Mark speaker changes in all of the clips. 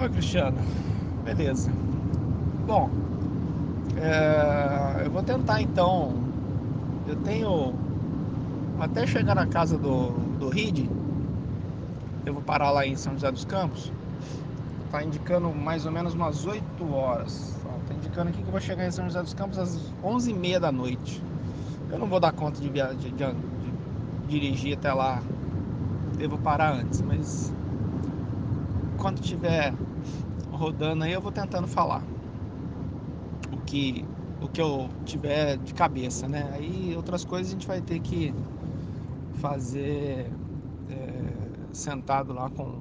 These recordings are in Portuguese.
Speaker 1: Oi, Cristiano. Beleza. Bom, é, eu vou tentar então. Eu tenho até chegar na casa do, do Reed. Eu vou parar lá em São José dos Campos. Tá indicando mais ou menos umas 8 horas. Tá indicando aqui que eu vou chegar em São José dos Campos às 11h30 da noite. Eu não vou dar conta de, via... de, de, de dirigir até lá. Devo parar antes, mas quando tiver rodando aí eu vou tentando falar o que o que eu tiver de cabeça, né? Aí outras coisas a gente vai ter que fazer é, sentado lá com,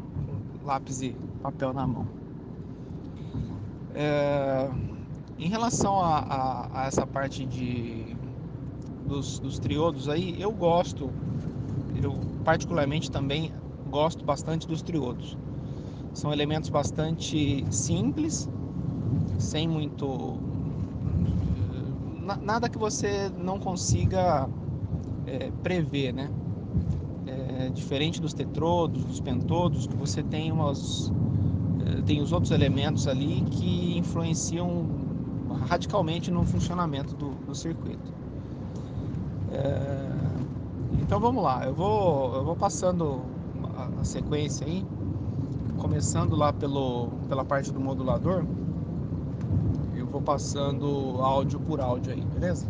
Speaker 1: lápis e papel na mão. É, em relação a, a, a, essa parte de dos, dos triodos aí, eu gosto, eu particularmente também gosto bastante dos triodos. São elementos bastante simples, sem muito. Nada que você não consiga é, prever, né? É, diferente dos tetrodos, dos pentodos, que você tem umas. Tem os outros elementos ali que influenciam radicalmente no funcionamento do, do circuito. É, então vamos lá, eu vou, eu vou passando a, a sequência aí começando lá pelo, pela parte do modulador, eu vou passando áudio por áudio aí, beleza?